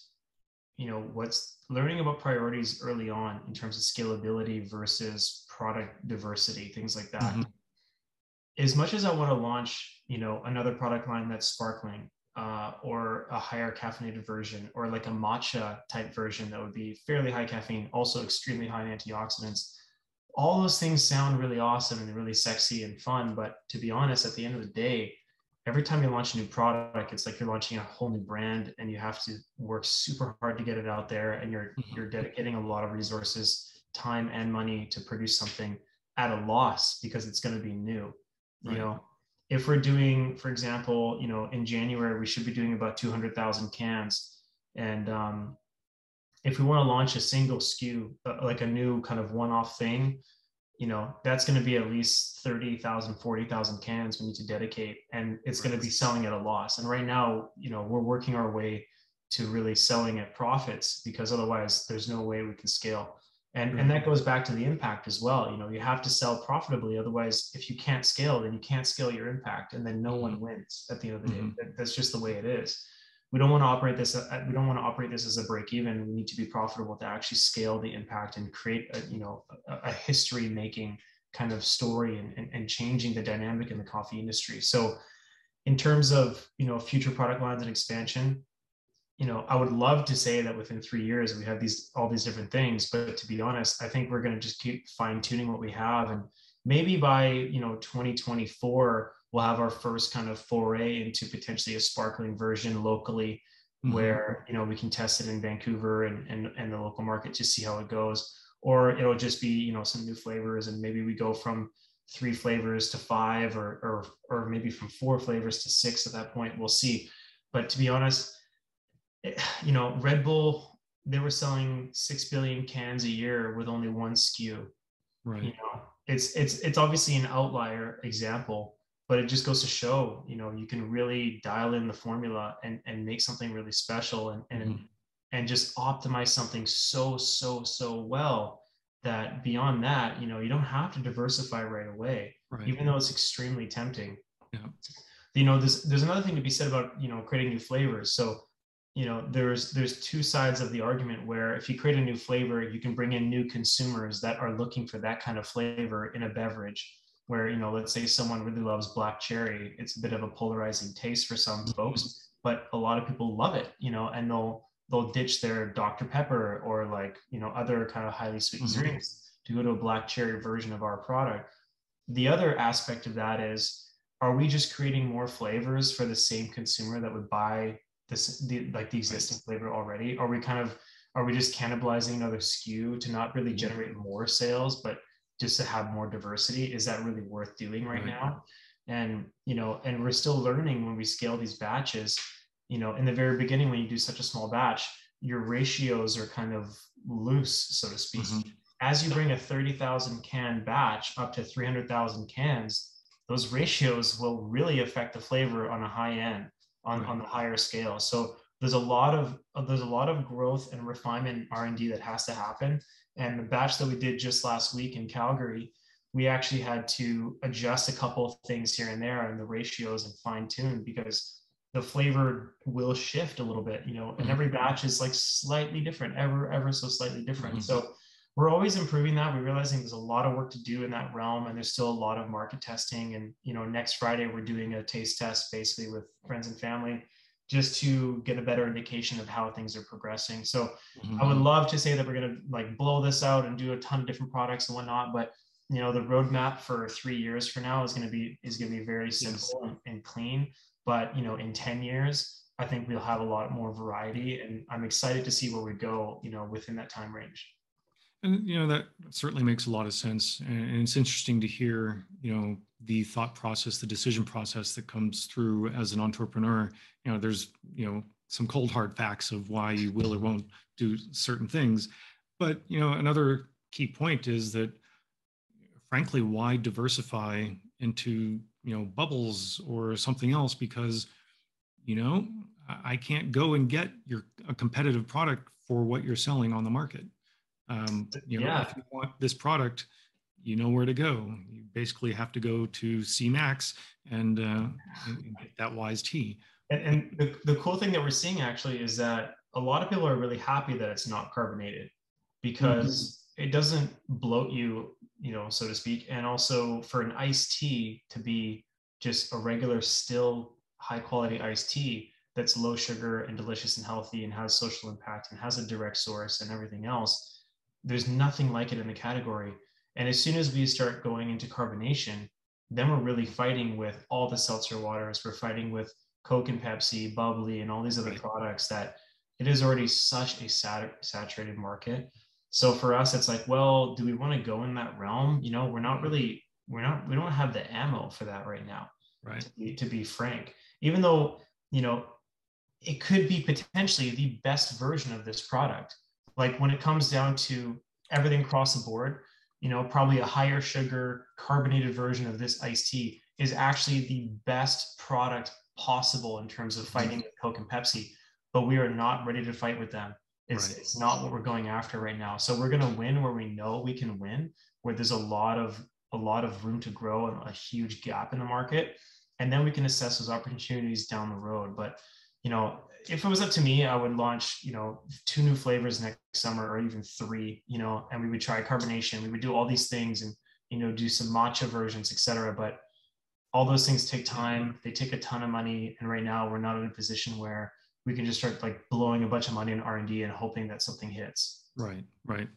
you know, what's learning about priorities early on in terms of scalability versus product diversity, things like that. Mm-hmm. As much as I want to launch, you know, another product line that's sparkling, uh, or a higher caffeinated version, or like a matcha type version that would be fairly high caffeine, also extremely high in antioxidants all those things sound really awesome and really sexy and fun. But to be honest, at the end of the day, every time you launch a new product, it's like you're launching a whole new brand and you have to work super hard to get it out there. And you're mm-hmm. you're dedicating a lot of resources, time and money to produce something at a loss because it's going to be new. Right. You know, if we're doing, for example, you know, in January, we should be doing about 200,000 cans. And um, if we want to launch a single SKU, uh, like a new kind of one-off thing, you know, that's going to be at least 30,000, 40,000 cans we need to dedicate, and it's right. going to be selling at a loss. And right now, you know, we're working our way to really selling at profits because otherwise there's no way we can scale. And, and that goes back to the impact as well. You know, you have to sell profitably. Otherwise, if you can't scale, then you can't scale your impact and then no one mm-hmm. wins at the end of the day. Mm-hmm. That's just the way it is we don't want to operate this uh, we don't want to operate this as a break even. We need to be profitable to actually scale the impact and create a you know a, a history making kind of story and, and, and, changing the dynamic in the coffee industry. So in terms of you know future product lines and expansion you know i would love to say that within three years we have these all these different things but to be honest i think we're going to just keep fine tuning what we have and maybe by you know 2024 we'll have our first kind of foray into potentially a sparkling version locally mm-hmm. where you know we can test it in vancouver and, and and the local market to see how it goes or it'll just be you know some new flavors and maybe we go from three flavors to five or or or maybe from four flavors to six at that point we'll see but to be honest it, you know red bull they were selling six billion cans a year with only one SKU. Right. You know, it's it's it's obviously an outlier example, but it just goes to show, you know, you can really dial in the formula and and make something really special and and mm-hmm. and just optimize something so so so well that beyond that, you know, you don't have to diversify right away, right. even though it's extremely tempting. Yeah. You know, there's there's another thing to be said about you know creating new flavors. So you know there's there's two sides of the argument where if you create a new flavor you can bring in new consumers that are looking for that kind of flavor in a beverage where you know let's say someone really loves black cherry it's a bit of a polarizing taste for some mm-hmm. folks but a lot of people love it you know and they'll they'll ditch their dr pepper or like you know other kind of highly sweet mm-hmm. drinks to go to a black cherry version of our product the other aspect of that is are we just creating more flavors for the same consumer that would buy this the like the existing flavor already? Are we kind of are we just cannibalizing another SKU to not really mm-hmm. generate more sales, but just to have more diversity? Is that really worth doing right, right. now? And you know, and we're still learning when we scale these batches. You know, in the very beginning, when you do such a small batch, your ratios are kind of loose, so to speak. Mm-hmm. As you bring a 30,000 can batch up to 300,000 cans, those ratios will really affect the flavor on a high end on, on the higher scale. So there's a lot of there's a lot of growth and refinement R&D that has to happen. And the batch that we did just last week in Calgary, we actually had to adjust a couple of things here and there and the ratios and fine tune because the flavor will shift a little bit, you know, and mm-hmm. every batch is like slightly different, ever, ever so slightly different. Mm-hmm. So we're always improving that. We're realizing there's a lot of work to do in that realm, and there's still a lot of market testing. And you know, next Friday we're doing a taste test basically with friends and family, just to get a better indication of how things are progressing. So mm-hmm. I would love to say that we're gonna like blow this out and do a ton of different products and whatnot, but you know, the roadmap for three years for now is gonna be is gonna be very simple yes. and, and clean. But you know, in 10 years, I think we'll have a lot more variety, and I'm excited to see where we go. You know, within that time range. And you know that certainly makes a lot of sense, and it's interesting to hear you know the thought process, the decision process that comes through as an entrepreneur. You know, there's you know some cold hard facts of why you will or won't do certain things, but you know another key point is that frankly, why diversify into you know bubbles or something else because you know I can't go and get your a competitive product for what you're selling on the market. Um, you know, yeah. if you want this product, you know where to go. You basically have to go to CMAX and, uh, and get that Wize Tea. And, and the, the cool thing that we're seeing actually is that a lot of people are really happy that it's not carbonated because mm-hmm. it doesn't bloat you, you know, so to speak. And also for an iced tea to be just a regular, still high quality iced tea that's low sugar and delicious and healthy and has social impact and has a direct source and everything else there's nothing like it in the category. And as soon as we start going into carbonation, then we're really fighting with all the seltzer waters. We're fighting with Coke and Pepsi, bubbly, and all these other products that it is already such a sat- saturated market. So for us, it's like, well, do we want to go in that realm? You know, we're not mm-hmm. really, we're not, we don't have the ammo for that right now. Right. To be, to be frank, even though, you know, it could be potentially the best version of this product like when it comes down to everything across the board, you know, probably a higher sugar carbonated version of this iced tea is actually the best product possible in terms of fighting with Coke and Pepsi. But we are not ready to fight with them. It's, right. it's not what we're going after right now. So we're going to win where we know we can win, where there's a lot of a lot of room to grow and a huge gap in the market. And then we can assess those opportunities down the road. But you know, if it was up to me, I would launch, you know, two new flavors next summer or even three, you know, and we would try carbonation. We would do all these things and, you know, do some matcha versions, etc. But all those things take time. They take a ton of money. And right now we're not in a position where we can just start like blowing a bunch of money in R&D and hoping that something hits. Right, right.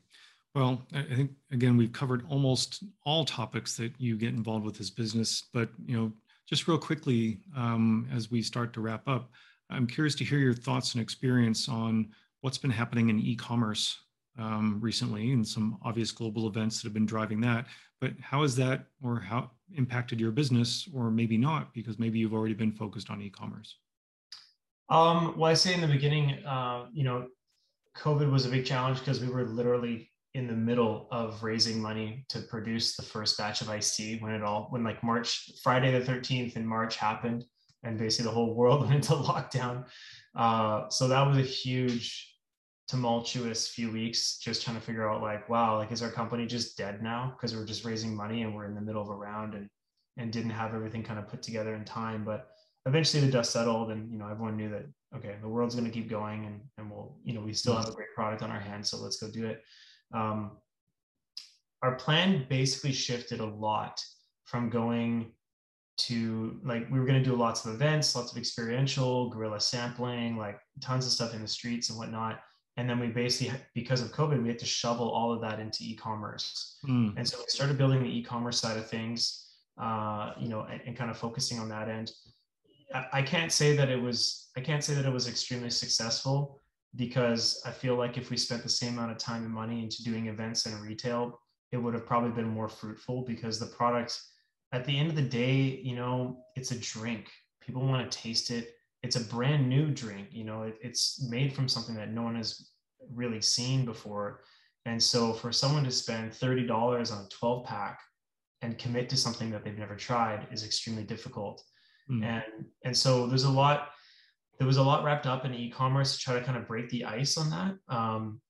Well, I think again we've covered almost all topics that you get involved with this business, but you know, just real quickly um, as we start to wrap up, I'm curious to hear your thoughts and experience on what's been happening in e-commerce um, recently and some obvious global events that have been driving that. But how has that or how impacted your business or maybe not because maybe you've already been focused on e-commerce? Um, well, I say in the beginning, uh, you know, COVID was a big challenge because we were literally in the middle of raising money to produce the first batch of iced tea when it all when like March Friday the 13th in March happened and basically the whole [LAUGHS] world went into lockdown. Uh, so that was a huge tumultuous few weeks just trying to figure out like wow like is our company just dead now? Because we're just raising money and we're in the middle of a round and and didn't have everything kind of put together in time. But eventually the dust settled and you know everyone knew that okay the world's going to keep going and and we'll you know we still have a great product on our hands so let's go do it. Um, our plan basically shifted a lot from going to like we were going to do lots of events lots of experiential guerrilla sampling like tons of stuff in the streets and whatnot. And then we basically because of covid we had to shovel all of that into e-commerce. Mm. and so we started building the e-commerce side of things uh, you know and, and, kind of focusing on that end. I, I can't say that it was i can't say that it was extremely successful because i feel like if we spent the same amount of time and money into doing events and retail it would have probably been more fruitful because the product at the end of the day you know it's a drink. People want to taste it. It's a brand new drink you know it, it's made from something that no one has really seen before. And so for someone to spend $30 on a 12 pack and commit to something that they've never tried is extremely difficult. Mm. and and so there's a lot there was a lot wrapped up in e-commerce to try to kind of break the ice on that. Um,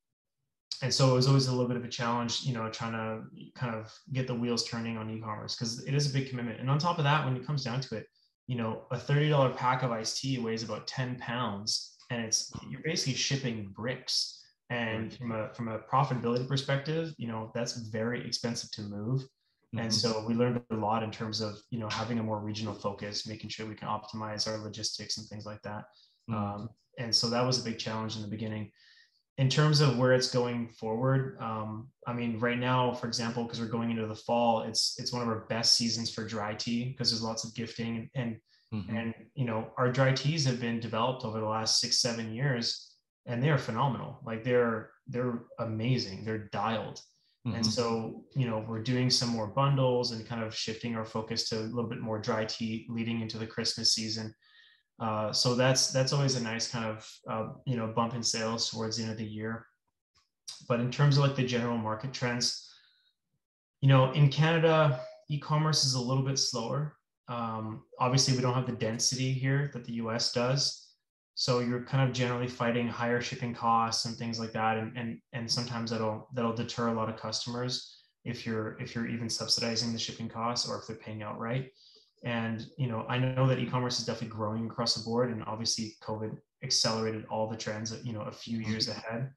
and so it was always a little bit of a challenge you know trying to kind of get the wheels turning on e-commerce because it is a big commitment and on top of that when it comes down to it you know, a $30 pack of iced tea weighs about 10 pounds and it's, you're basically shipping bricks. And from a, from a profitability perspective, you know, that's very expensive to move. Mm-hmm. And so we learned a lot in terms of, you know, having a more regional focus, making sure we can optimize our logistics and things like that. Mm-hmm. Um, and so that was a big challenge in the beginning in terms of where it's going forward, um, I mean, right now, for example, because we're going into the fall, it's it's one of our best seasons for dry tea because there's lots of gifting and mm-hmm. and you know our dry teas have been developed over the last six seven years, and they are phenomenal. Like they're they're amazing. They're dialed. Mm-hmm. And so, you know, we're doing some more bundles and kind of shifting our focus to a little bit more dry tea leading into the Christmas season. Uh, so that's that's always a nice kind of uh, you know bump in sales towards the end of the year. But in terms of like the general market trends, you know, in Canada, e-commerce is a little bit slower. Um, obviously, we don't have the density here that the U.S. does, so you're kind of generally fighting higher shipping costs and things like that, and and and sometimes that'll that'll deter a lot of customers if you're if you're even subsidizing the shipping costs or if they're paying outright. And you know, I know that e-commerce is definitely growing across the board, and obviously COVID accelerated all the trends. You know, a few mm-hmm. years ahead.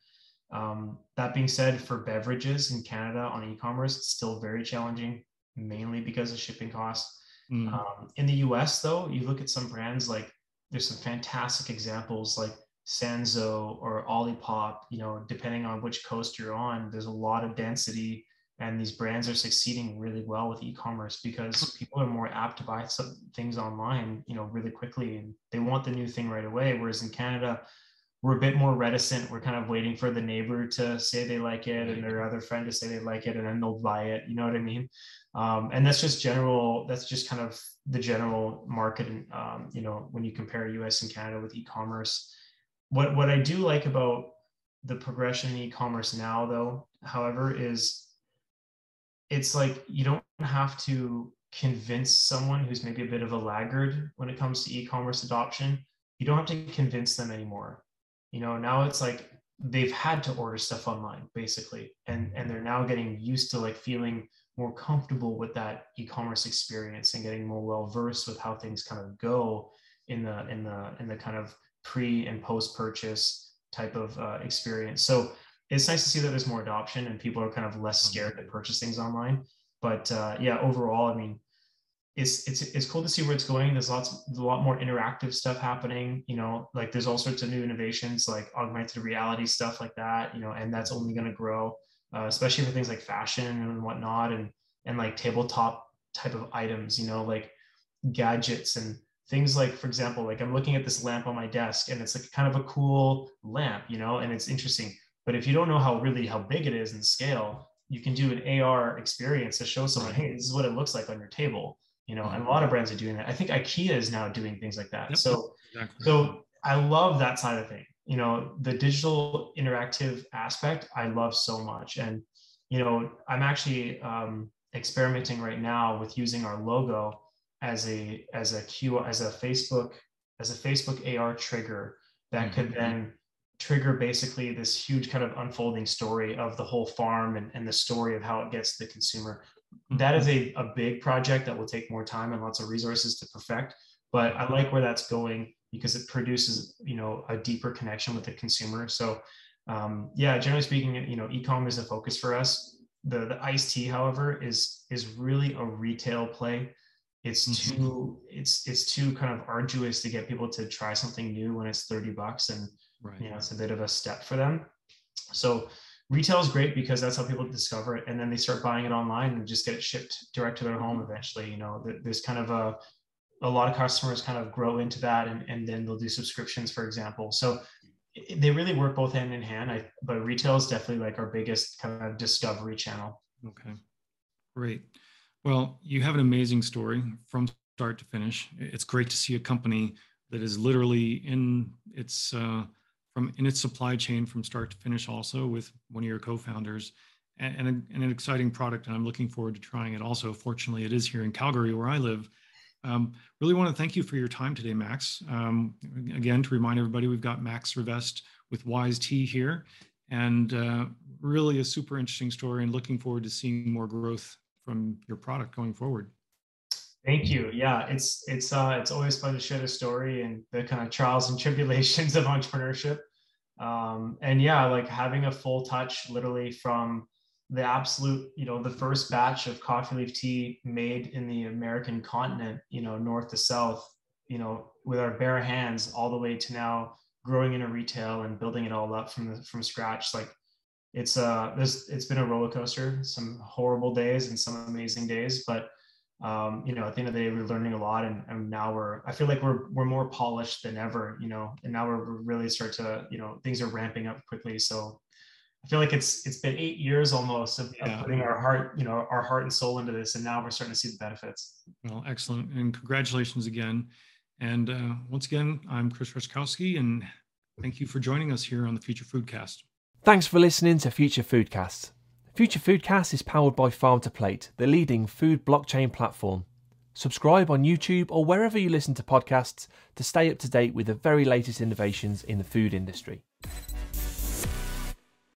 Um, that being said, for beverages in Canada on e-commerce, it's still very challenging, mainly because of shipping costs. Mm. Um, in the US, though, you look at some brands like there's some fantastic examples like Sanzo or Olipop. You know, depending on which coast you're on, there's a lot of density and these brands are succeeding really well with e-commerce because people are more apt to buy some things online you know really quickly and they want the new thing right away. Whereas in canada we're a bit more reticent. We're kind of waiting for the neighbor to say they like it and their other friend to say they like it and then they'll buy it. You know what i mean? Um, and that's just general that's just kind of the general market and um, you know when you compare us and canada with e-commerce. What what i do like about the progression in e-commerce now though however is it's like you don't have to convince someone who's maybe a bit of a laggard when it comes to e-commerce adoption. You don't have to convince them anymore. You know now it's like they've had to order stuff online basically and and they're now getting used to like feeling more comfortable with that e-commerce experience and getting more well versed with how things kind of go in the in the in the kind of pre and post purchase type of uh, experience. So it's nice to see that there's more adoption and people are kind of less mm-hmm. scared to purchase things online. But uh, yeah, overall, I mean, it's it's it's cool to see where it's going. There's lots a lot more interactive stuff happening. You know, like there's all sorts of new innovations like augmented reality stuff like that. You know, and that's only going to grow, uh, especially for things like fashion and whatnot, and and like tabletop type of items. You know, like gadgets and things like for example like i'm looking at this lamp on my desk and it's like kind of a cool lamp you know and it's interesting but if you don't know how really how big it is in scale, you can do an AR experience to show someone, hey, this is what it looks like on your table. You know, and a mm-hmm. lot of brands are doing that. I think IKEA is now doing things like that. Yep. So, exactly. so I love that side of thing. you know the digital interactive aspect i love so much and you know i'm actually um, experimenting right now with using our logo as a as a q as a facebook as a facebook ar trigger that could mm-hmm. then trigger basically this huge kind of unfolding story of the whole farm and, and the story of how it gets to the consumer. That is a, a big project that will take more time and lots of resources to perfect but i like where that's going because it produces you know a deeper connection with the consumer. So um, yeah generally speaking you know e-commerce is a focus for us. The the iced tea however is is really a retail play. It's mm-hmm. too it's it's too kind of arduous to get people to try something new when it's 30 bucks and right. you know it's a bit of a step for them. So retail is great because that's how people discover it and then they start buying it online and just get it shipped direct to their home eventually you know. There's kind of a a lot of customers kind of grow into that and, and then they'll do subscriptions for example. So they really work both hand in hand. I, but retail is definitely like our biggest kind of discovery channel. Okay. Great. Well you have an amazing story from start to finish. It's great to see a company that is literally in its uh, from in its supply chain from start to finish also with one of your co-founders and, and, a, and, an exciting product and i'm looking forward to trying it also. Fortunately it is here in calgary where i live. Um, really want to thank you for your time today max. Um, again to remind everybody we've got max Rivest with Wize Tea here and uh, really a super interesting story and looking forward to seeing more growth from your product going forward Thank you. Yeah, it's it's uh, it's always fun to share the story and the kind of trials and [LAUGHS] tribulations of entrepreneurship. Um, and yeah, like having a full touch, literally from the absolute, you know, the first batch of coffee leaf tea made in the American continent, you know, north to south, you know, with our bare hands, all the way to now growing in a retail and building it all up from the, from scratch. Like it's uh, this it's been a roller coaster, some horrible days and some amazing days, but um, you know, at the end of the day, we're learning a lot, and, and now we're. I feel like we're we're more polished than ever, you know, and now we're, we're really start to, you know, things are ramping up quickly. So I feel like it's it's been eight years almost of, yeah. of, putting our heart, you know, our heart and soul into this, and now we're starting to see the benefits. Well, excellent, and congratulations again. And uh, once again, I'm Chris Raczkowski, and thank you for joining us here on the Future Foodcast. Thanks for listening to Future Foodcast. Future Foodcast is powered by Farm to Plate, the leading food blockchain platform. Subscribe on YouTube or wherever you listen to podcasts to stay up to date with the very latest innovations in the food industry.